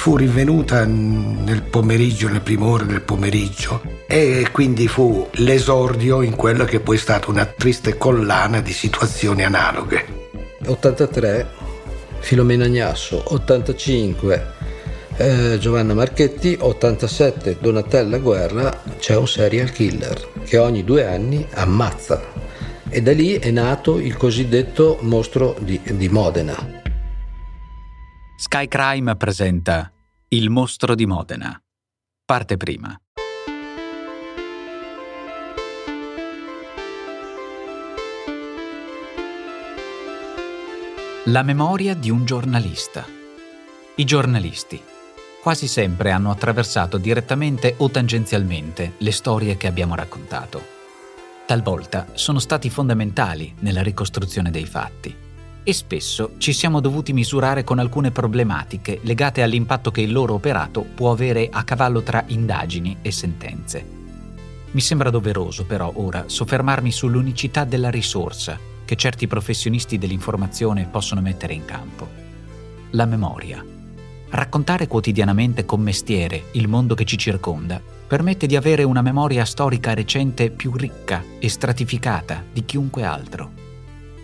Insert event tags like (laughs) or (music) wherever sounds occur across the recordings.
Fu rinvenuta nel pomeriggio, nelle prime ore del pomeriggio e quindi fu l'esordio in quella che poi è stata una triste collana di situazioni analoghe. 83 Filomena Gnasso, 85 eh, Giovanna Marchetti, 87 Donatella Guerra, c'è un serial killer che ogni due anni ammazza e da lì è nato il cosiddetto mostro di, di Modena. Sky Crime presenta Il mostro di Modena. Parte prima. La memoria di un giornalista. I giornalisti quasi sempre hanno attraversato direttamente o tangenzialmente le storie che abbiamo raccontato. Talvolta sono stati fondamentali nella ricostruzione dei fatti e spesso ci siamo dovuti misurare con alcune problematiche legate all'impatto che il loro operato può avere a cavallo tra indagini e sentenze. Mi sembra doveroso però ora soffermarmi sull'unicità della risorsa che certi professionisti dell'informazione possono mettere in campo. La memoria. Raccontare quotidianamente con mestiere il mondo che ci circonda permette di avere una memoria storica recente più ricca e stratificata di chiunque altro.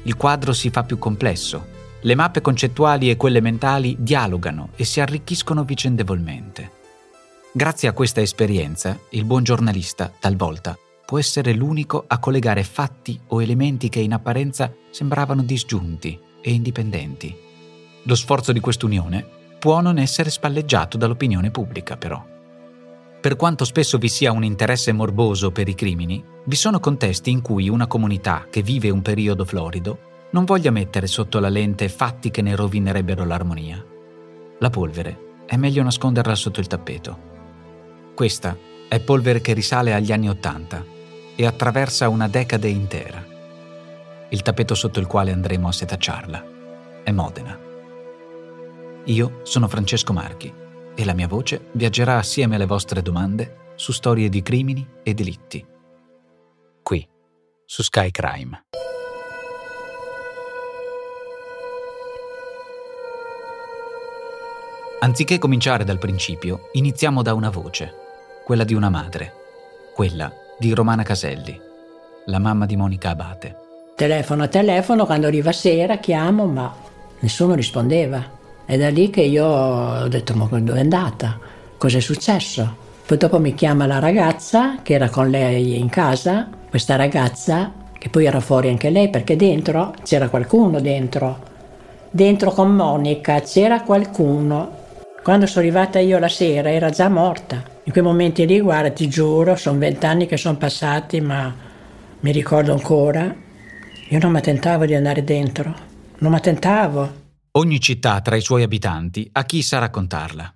Il quadro si fa più complesso, le mappe concettuali e quelle mentali dialogano e si arricchiscono vicendevolmente. Grazie a questa esperienza, il buon giornalista, talvolta, può essere l'unico a collegare fatti o elementi che in apparenza sembravano disgiunti e indipendenti. Lo sforzo di quest'unione può non essere spalleggiato dall'opinione pubblica, però. Per quanto spesso vi sia un interesse morboso per i crimini, vi sono contesti in cui una comunità che vive un periodo florido non voglia mettere sotto la lente fatti che ne rovinerebbero l'armonia. La polvere è meglio nasconderla sotto il tappeto. Questa è polvere che risale agli anni Ottanta e attraversa una decade intera. Il tappeto sotto il quale andremo a setacciarla è Modena. Io sono Francesco Marchi e la mia voce viaggerà assieme alle vostre domande su storie di crimini e delitti. Qui, su Sky Crime. Anziché cominciare dal principio, iniziamo da una voce, quella di una madre, quella di Romana Caselli, la mamma di Monica Abate. Telefono a telefono, quando arriva sera chiamo, ma nessuno rispondeva. È da lì che io ho detto, ma dove è andata? Cos'è successo? Poi dopo mi chiama la ragazza che era con lei in casa, questa ragazza che poi era fuori anche lei perché dentro c'era qualcuno dentro. Dentro con Monica c'era qualcuno. Quando sono arrivata io la sera era già morta. In quei momenti lì, guarda, ti giuro, sono vent'anni che sono passati, ma mi ricordo ancora. Io non mi tentavo di andare dentro, non mi tentavo. Ogni città tra i suoi abitanti ha chi sa raccontarla.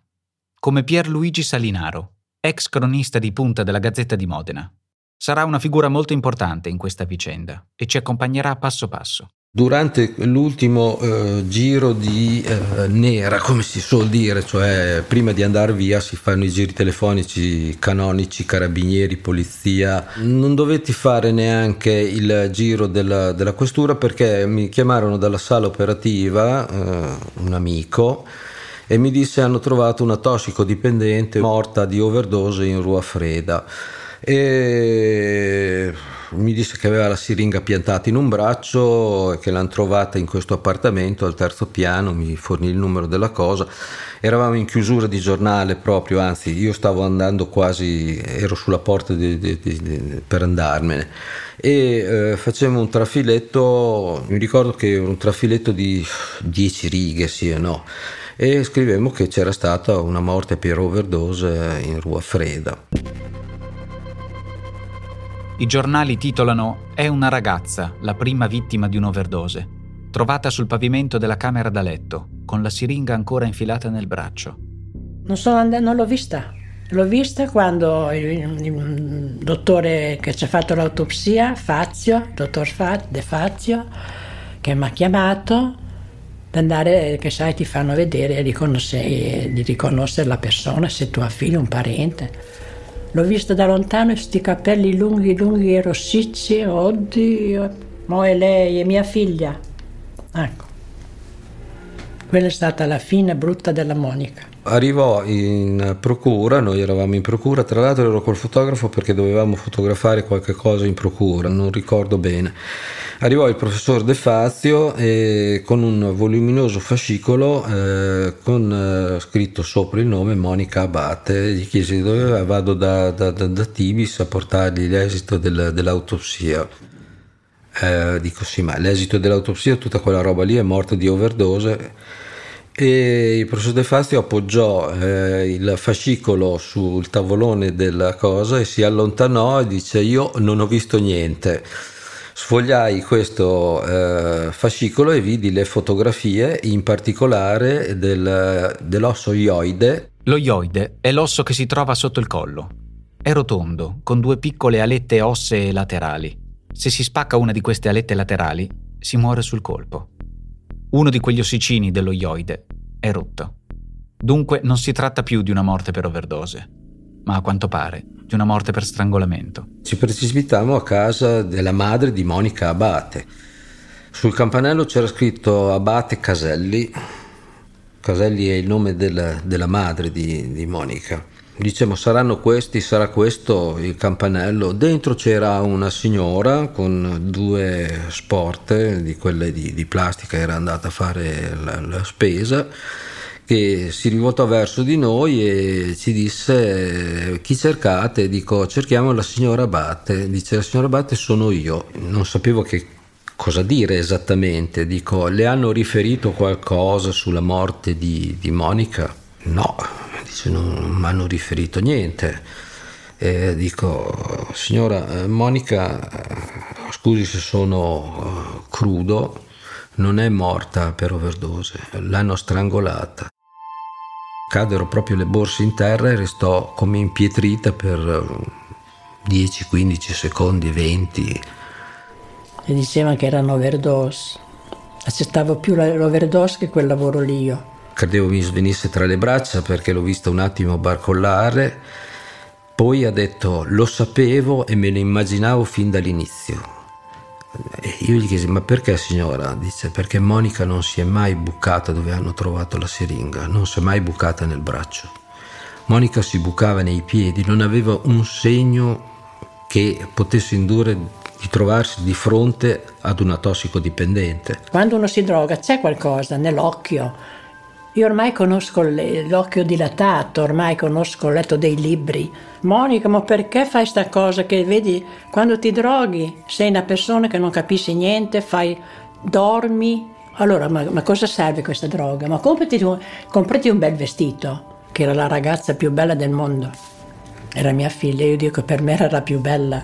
Come Pierluigi Salinaro, ex cronista di punta della Gazzetta di Modena. Sarà una figura molto importante in questa vicenda e ci accompagnerà passo passo. Durante l'ultimo eh, giro di eh, nera, come si suol dire, cioè prima di andare via si fanno i giri telefonici canonici, carabinieri, polizia, non dovetti fare neanche il giro della, della questura perché mi chiamarono dalla sala operativa eh, un amico e mi disse hanno trovato una tossicodipendente morta di overdose in Rua Freda e mi disse che aveva la siringa piantata in un braccio e che l'hanno trovata in questo appartamento al terzo piano, mi fornì il numero della cosa. Eravamo in chiusura di giornale proprio, anzi io stavo andando quasi, ero sulla porta di, di, di, per andarmene e eh, facevamo un trafiletto, mi ricordo che era un trafiletto di 10 righe, sì e no, e scrivemmo che c'era stata una morte per overdose in Rua Freda. I giornali titolano È una ragazza, la prima vittima di un'overdose, trovata sul pavimento della camera da letto, con la siringa ancora infilata nel braccio. Non, and- non l'ho vista. L'ho vista quando il, il dottore che ci ha fatto l'autopsia, Fazio, dottor Fazio, De Fazio, che mi ha chiamato andare, che sai, ti fanno vedere di riconoscere la persona, se tuo figlio, un parente. L'ho vista da lontano, questi capelli lunghi, lunghi e rossicci, oddio, mo è lei, è mia figlia. Ecco. Quella è stata la fine brutta della Monica. Arrivò in procura, noi eravamo in procura, tra l'altro ero col fotografo perché dovevamo fotografare qualche cosa in procura, non ricordo bene. Arrivò il professor De Fazio e con un voluminoso fascicolo eh, con eh, scritto sopra il nome Monica Abate, gli chiese dove vado da, da, da, da Tibis a portargli l'esito del, dell'autopsia. Eh, dico sì, ma l'esito dell'autopsia, tutta quella roba lì è morta di overdose. E il professor De Fazio appoggiò eh, il fascicolo sul tavolone della cosa e si allontanò e dice io non ho visto niente sfogliai questo eh, fascicolo e vidi le fotografie, in particolare del, dell'osso ioide. Lo ioide è l'osso che si trova sotto il collo. È rotondo, con due piccole alette ossee laterali. Se si spacca una di queste alette laterali, si muore sul colpo. Uno di quegli ossicini dello ioide è rotto. Dunque non si tratta più di una morte per overdose, ma a quanto pare di una morte per strangolamento. Ci precipitammo a casa della madre di Monica Abate. Sul campanello c'era scritto Abate Caselli. Caselli è il nome della, della madre di, di Monica. Dicevamo saranno questi, sarà questo il campanello. Dentro c'era una signora con due sporte di quelle di, di plastica, era andata a fare la, la spesa che si rivoltò verso di noi e ci disse chi cercate? Dico cerchiamo la signora Batte. Dice la signora Batte sono io. Non sapevo che cosa dire esattamente. Dico le hanno riferito qualcosa sulla morte di, di Monica? No, dice non mi hanno riferito niente. E dico signora Monica, scusi se sono crudo, non è morta per overdose, l'hanno strangolata caddero proprio le borse in terra e restò come impietrita per 10, 15 secondi, 20. E diceva che erano overdose. Accettavo più l'overdose che quel lavoro lì io. Credevo mi svenisse tra le braccia perché l'ho vista un attimo barcollare. Poi ha detto lo sapevo e me lo immaginavo fin dall'inizio. E io gli chiesi, ma perché signora? Dice, perché Monica non si è mai bucata dove hanno trovato la siringa, non si è mai bucata nel braccio. Monica si bucava nei piedi, non aveva un segno che potesse indurre di trovarsi di fronte ad una tossicodipendente. Quando uno si droga c'è qualcosa nell'occhio, io ormai conosco l'occhio dilatato, ormai conosco, ho letto dei libri. Monica, ma perché fai questa cosa che vedi quando ti droghi? Sei una persona che non capisci niente, fai, dormi. Allora, ma, ma cosa serve questa droga? Ma comprati, comprati un bel vestito, che era la ragazza più bella del mondo. Era mia figlia, io dico per me era la più bella.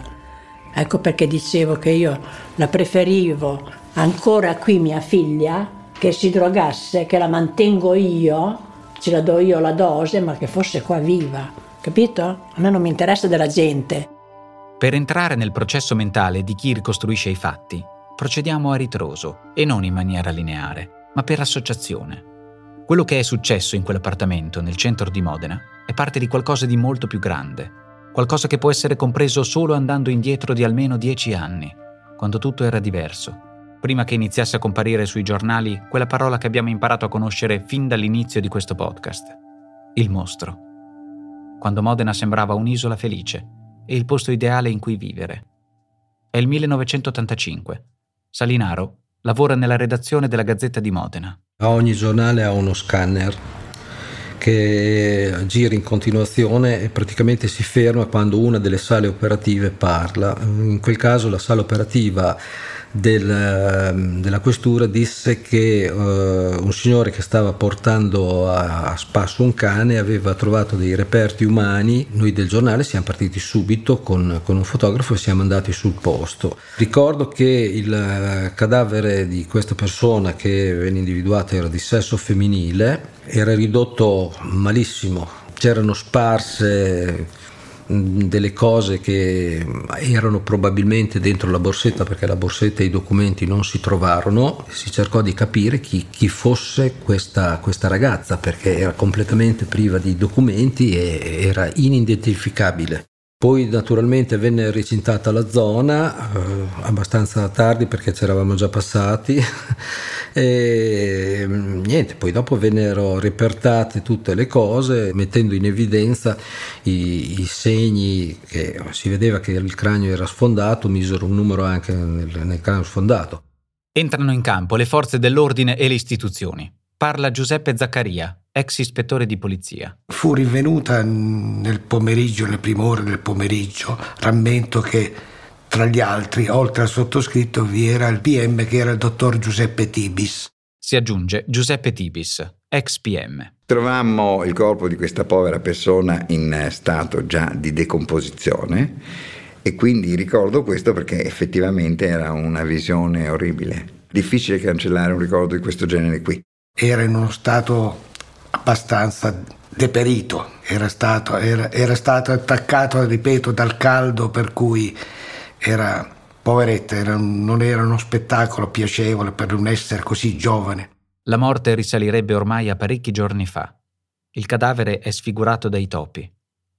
Ecco perché dicevo che io la preferivo ancora qui mia figlia che si drogasse, che la mantengo io, ce la do io la dose, ma che fosse qua viva, capito? A me non mi interessa della gente. Per entrare nel processo mentale di chi ricostruisce i fatti, procediamo a ritroso e non in maniera lineare, ma per associazione. Quello che è successo in quell'appartamento nel centro di Modena è parte di qualcosa di molto più grande, qualcosa che può essere compreso solo andando indietro di almeno dieci anni, quando tutto era diverso prima che iniziasse a comparire sui giornali quella parola che abbiamo imparato a conoscere fin dall'inizio di questo podcast, il mostro. Quando Modena sembrava un'isola felice e il posto ideale in cui vivere. È il 1985. Salinaro lavora nella redazione della Gazzetta di Modena. Ogni giornale ha uno scanner che gira in continuazione e praticamente si ferma quando una delle sale operative parla. In quel caso la sala operativa del, della questura disse che uh, un signore che stava portando a, a, spasso un cane aveva trovato dei reperti umani. Noi del giornale siamo partiti subito con, con un fotografo e siamo andati sul posto. Ricordo che il cadavere di questa persona che venne individuata era di sesso femminile, era ridotto malissimo, c'erano sparse delle cose che erano probabilmente dentro la borsetta perché la borsetta e i documenti non si trovarono, si cercò di capire chi, chi fosse questa, questa, ragazza perché era completamente priva di documenti e era inidentificabile. Poi naturalmente venne recintata la zona, eh, abbastanza tardi perché ci eravamo già passati, (laughs) e niente, poi dopo vennero repertate tutte le cose mettendo in evidenza i, i, segni che si vedeva che il cranio era sfondato, misero un numero anche nel, nel cranio sfondato. Entrano in campo le forze dell'ordine e le istituzioni. Parla Giuseppe Zaccaria, ex ispettore di polizia. Fu rinvenuta nel pomeriggio, nelle prime ore del pomeriggio, rammento che tra gli altri, oltre al sottoscritto, vi era il PM che era il dottor Giuseppe Tibis. Si aggiunge Giuseppe Tibis, ex PM. Trovammo il corpo di questa povera persona in stato già di decomposizione e quindi ricordo questo perché effettivamente era una visione orribile. Difficile cancellare un ricordo di questo genere qui. Era in uno stato abbastanza deperito, era stato, era, era stato attaccato, ripeto, dal caldo per cui era poveretta, era, non era uno spettacolo piacevole per un essere così giovane. La morte risalirebbe ormai a parecchi giorni fa. Il cadavere è sfigurato dai topi.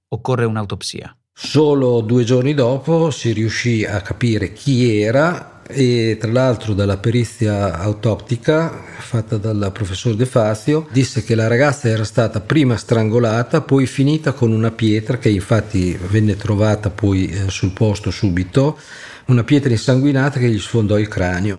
Occorre un'autopsia. Solo due giorni dopo si riuscì a capire chi era e tra l'altro dalla perizia autoptica fatta dal professor De Fazio disse che la ragazza era stata prima strangolata poi finita con una pietra che infatti venne trovata poi eh, sul posto subito una pietra insanguinata che gli sfondò il cranio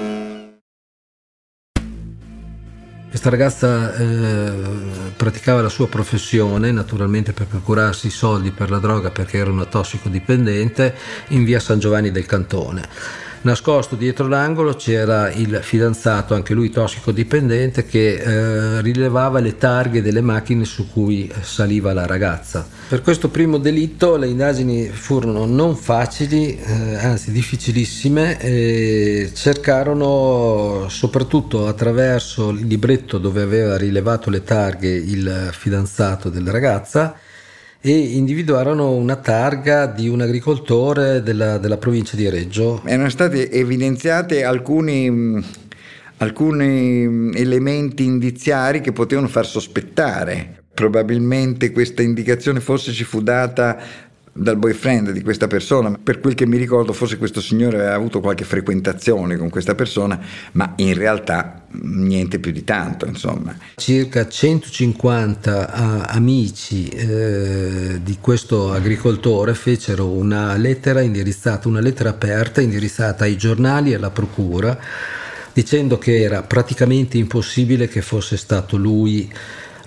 Questa ragazza eh, praticava la sua professione, naturalmente per procurarsi i soldi per la droga perché era una tossicodipendente, in via San Giovanni del Cantone. Nascosto dietro l'angolo c'era il fidanzato, anche lui tossicodipendente, che eh, rilevava le targhe delle macchine su cui saliva la ragazza. Per questo primo delitto le indagini furono non facili, eh, anzi difficilissime, e cercarono soprattutto attraverso il libretto dove aveva rilevato le targhe il fidanzato della ragazza e individuarono una targa di un agricoltore della, della provincia di Reggio. Erano stati evidenziati alcuni, alcuni elementi indiziari che potevano far sospettare probabilmente questa indicazione forse ci fu data dal boyfriend di questa persona, per quel che mi ricordo forse questo signore aveva avuto qualche frequentazione con questa persona, ma in realtà niente più di tanto, insomma. Circa 150 amici eh, di questo agricoltore fecero una lettera indirizzata, una lettera aperta indirizzata ai giornali e alla procura, dicendo che era praticamente impossibile che fosse stato lui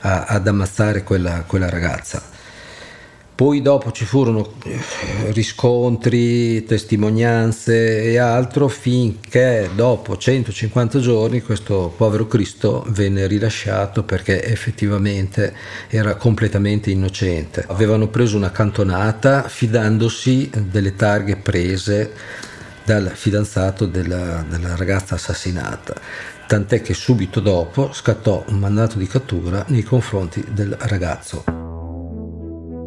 a, ad ammazzare quella, quella ragazza poi dopo ci furono eh, riscontri, testimonianze e altro finché dopo 150 giorni questo povero Cristo venne rilasciato perché effettivamente era completamente innocente. Avevano preso una cantonata fidandosi delle targhe prese dal fidanzato della, della ragazza assassinata tant'è che subito dopo scattò un mandato di cattura nei confronti del ragazzo.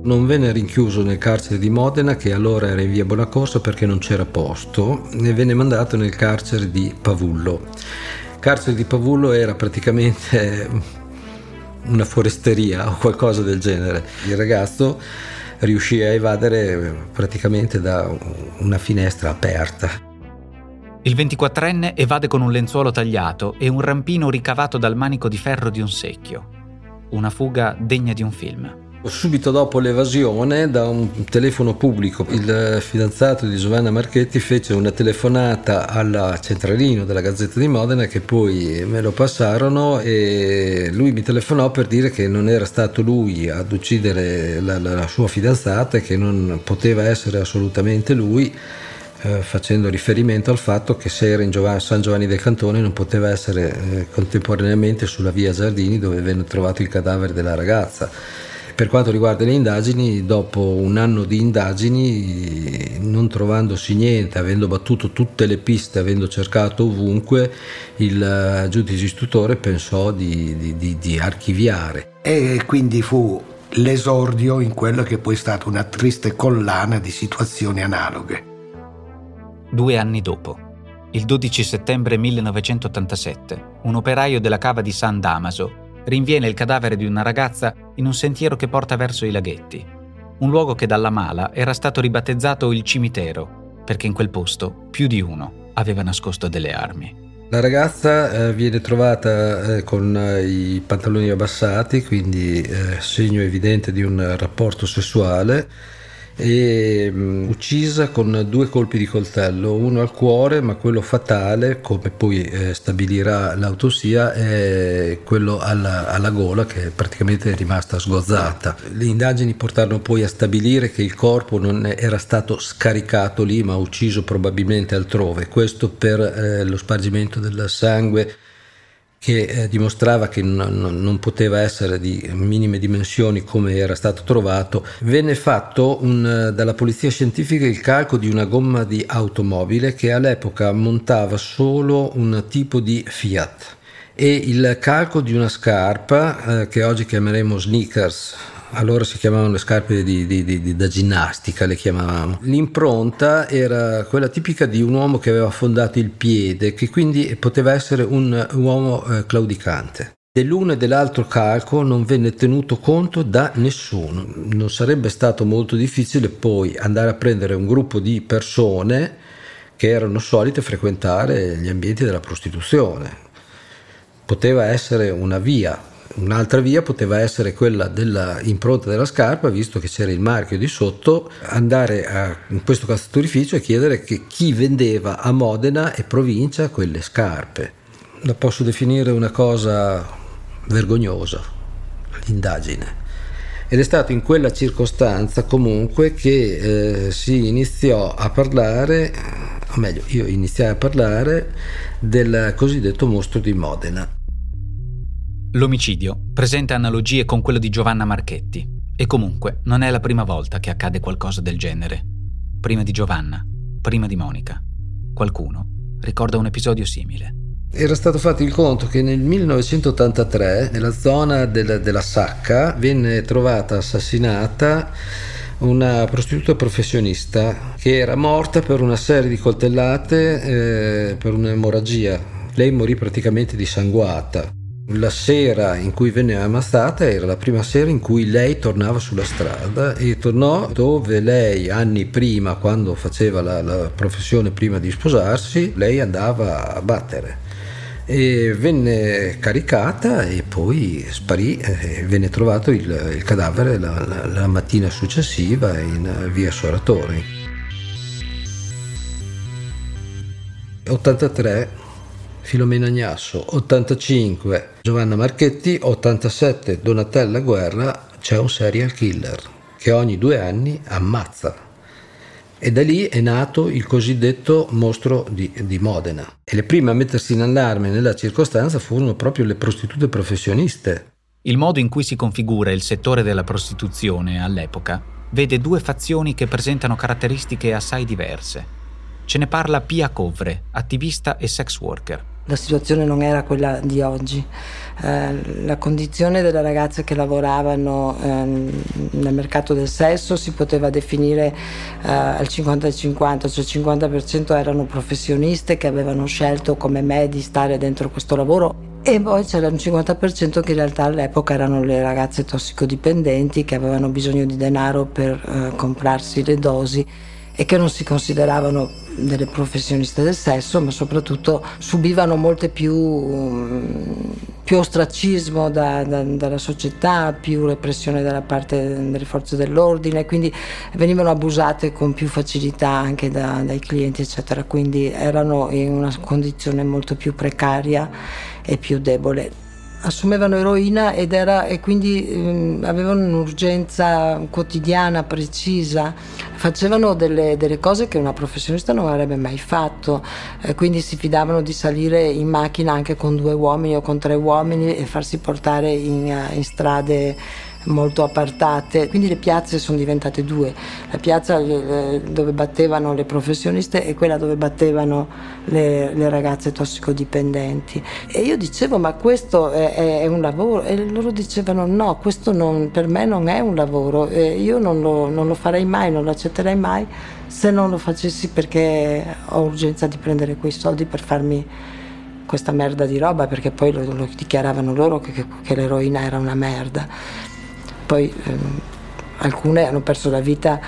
Non venne rinchiuso nel carcere di Modena, che allora era in via Buonacorso perché non c'era posto, e venne mandato nel carcere di Pavullo. Il carcere di Pavullo era praticamente (laughs) una foresteria o qualcosa del genere. Il ragazzo riuscì a evadere praticamente da una finestra aperta. Il 24enne evade con un lenzuolo tagliato e un rampino ricavato dal manico di ferro di un secchio. Una fuga degna di un film. Subito dopo l'evasione, da un telefono pubblico, il fidanzato di Giovanna Marchetti fece una telefonata al centralino della Gazzetta di Modena che poi me lo passarono e lui mi telefonò per dire che non era stato lui ad uccidere la, la, sua fidanzata e che non poteva essere assolutamente lui eh, facendo riferimento al fatto che se era in San Giovanni del Cantone non poteva essere eh, contemporaneamente sulla via Giardini dove venne trovato il cadavere della ragazza. Per quanto riguarda le indagini, dopo un anno di indagini, non trovandosi niente, avendo battuto tutte le piste, avendo cercato ovunque, il eh, giudice istruttore pensò di, di, di, di archiviare. E quindi fu l'esordio in quello che poi è stata una triste collana di situazioni analoghe. Due anni dopo, il 12 settembre 1987, un operaio della cava di San Damaso rinviene il cadavere di una ragazza in un sentiero che porta verso i laghetti, un luogo che dalla mala era stato ribattezzato il cimitero, perché in quel posto più di uno aveva nascosto delle armi. La ragazza eh, viene trovata eh, con eh, i pantaloni abbassati, quindi eh, segno evidente di un rapporto sessuale e um, uccisa con due colpi di coltello, uno al cuore, ma quello fatale, come poi eh, stabilirà l'autosia, è quello alla, alla, gola che praticamente è rimasta sgozzata. Le indagini portarono poi a stabilire che il corpo non era stato scaricato lì, ma ucciso probabilmente altrove, questo per eh, lo spargimento del sangue che eh, dimostrava che non, non, poteva essere di minime dimensioni come era stato trovato, venne fatto un, eh, dalla polizia scientifica il calco di una gomma di automobile che all'epoca montava solo un tipo di Fiat e il calco di una scarpa eh, che oggi chiameremo sneakers allora si chiamavano le scarpe di, di, di, da ginnastica, le chiamavamo. L'impronta era quella tipica di un uomo che aveva affondato il piede, che quindi poteva essere un uomo eh, claudicante. Dell'uno e dell'altro calco non venne tenuto conto da nessuno. Non sarebbe stato molto difficile poi andare a prendere un gruppo di persone che erano solite frequentare gli ambienti della prostituzione. Poteva essere una via Un'altra via poteva essere quella dell'impronta della scarpa, visto che c'era il marchio di sotto, andare a, in questo calzatorificio e chiedere chi vendeva a Modena e provincia quelle scarpe. La posso definire una cosa vergognosa, l'indagine. Ed è stato in quella circostanza comunque che eh, si iniziò a parlare, o meglio, io iniziai a parlare del cosiddetto mostro di Modena. L'omicidio presenta analogie con quello di Giovanna Marchetti e comunque non è la prima volta che accade qualcosa del genere. Prima di Giovanna, prima di Monica. Qualcuno ricorda un episodio simile. Era stato fatto il conto che nel 1983 nella zona del, della Sacca venne trovata assassinata una prostituta professionista che era morta per una serie di coltellate eh, per un'emorragia. Lei morì praticamente dissanguata. La sera in cui venne ammazzata era la prima sera in cui lei tornava sulla strada e tornò dove lei anni prima, quando faceva la, la professione prima di sposarsi, lei andava a battere. E venne caricata e poi sparì, e venne trovato il, il cadavere la, la, la mattina successiva in via Soratori. 83 Filomena Gnasso, 85 Giovanna Marchetti, 87 Donatella Guerra, c'è un serial killer che ogni due anni ammazza. E da lì è nato il cosiddetto mostro di, di, Modena. E le prime a mettersi in allarme nella circostanza furono proprio le prostitute professioniste. Il modo in cui si configura il settore della prostituzione all'epoca vede due fazioni che presentano caratteristiche assai diverse. Ce ne parla Pia Covre, attivista e sex worker la situazione non era quella di oggi. Eh, la condizione delle ragazze che lavoravano eh, nel mercato del sesso si poteva definire eh, al 50-50, cioè il 50% erano professioniste che avevano scelto come me di stare dentro questo lavoro e poi c'era un 50% che in realtà all'epoca erano le ragazze tossicodipendenti che avevano bisogno di denaro per eh, comprarsi le dosi e che non si consideravano delle professioniste del sesso, ma soprattutto subivano molte più, più ostracismo da, da, dalla società, più repressione da parte delle forze dell'ordine, quindi venivano abusate con più facilità anche da, dai clienti, eccetera. Quindi erano in una condizione molto più precaria e più debole assumevano eroina ed era, e quindi ehm, avevano un'urgenza quotidiana, precisa, facevano delle, delle, cose che una professionista non avrebbe mai fatto, eh, quindi si fidavano di salire in macchina anche con due uomini o con tre uomini e farsi portare in, in strade molto appartate, quindi le piazze sono diventate due, la piazza eh, dove battevano le professioniste e quella dove battevano le, le ragazze tossicodipendenti. E io dicevo ma questo è, è, un lavoro? E loro dicevano no, questo non, per me non è un lavoro, e io non lo, non lo farei mai, non lo accetterei mai se non lo facessi perché ho urgenza di prendere quei soldi per farmi questa merda di roba perché poi lo, lo dichiaravano loro che, che, che l'eroina era una merda poi ehm, alcune hanno perso la vita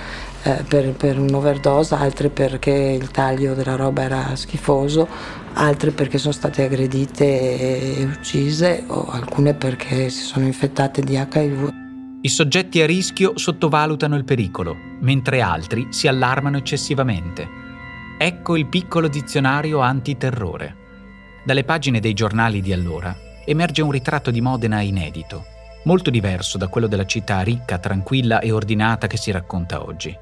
eh, per, per un'overdose, altre perché il taglio della roba era schifoso, altre perché sono state aggredite e, e uccise o alcune perché si sono infettate di HIV. I soggetti a rischio sottovalutano il pericolo, mentre altri si allarmano eccessivamente. Ecco il piccolo dizionario antiterrore. Dalle pagine dei giornali di allora emerge un ritratto di Modena inedito molto diverso da quello della città ricca, tranquilla e ordinata che si racconta oggi.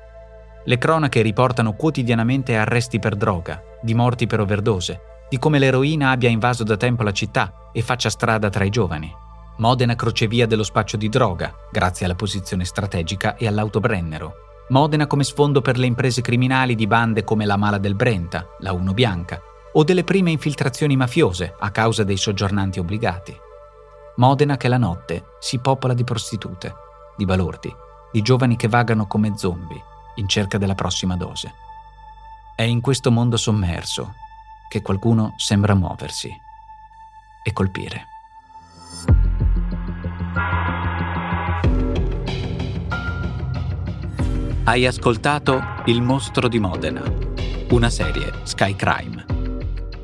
Le cronache riportano quotidianamente arresti per droga, di morti per overdose, di come l'eroina abbia invaso da tempo la città e faccia strada tra i giovani. Modena crocevia dello spaccio di droga, grazie alla posizione strategica e all'autobrennero. Modena come sfondo per le imprese criminali di bande come la Mala del Brenta, la Uno Bianca, o delle prime infiltrazioni mafiose a causa dei soggiornanti obbligati. Modena che la notte si popola di prostitute, di balordi, di giovani che vagano come zombie in cerca della prossima dose. È in questo mondo sommerso che qualcuno sembra muoversi e colpire. Hai ascoltato Il mostro di Modena, una serie Sky Crime.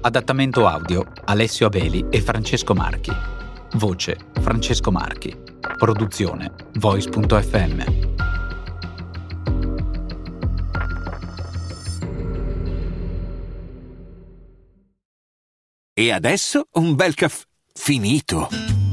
Adattamento audio Alessio Abeli e Francesco Marchi. Voce Francesco Marchi. Produzione Voice.fm. E adesso un bel caffè finito.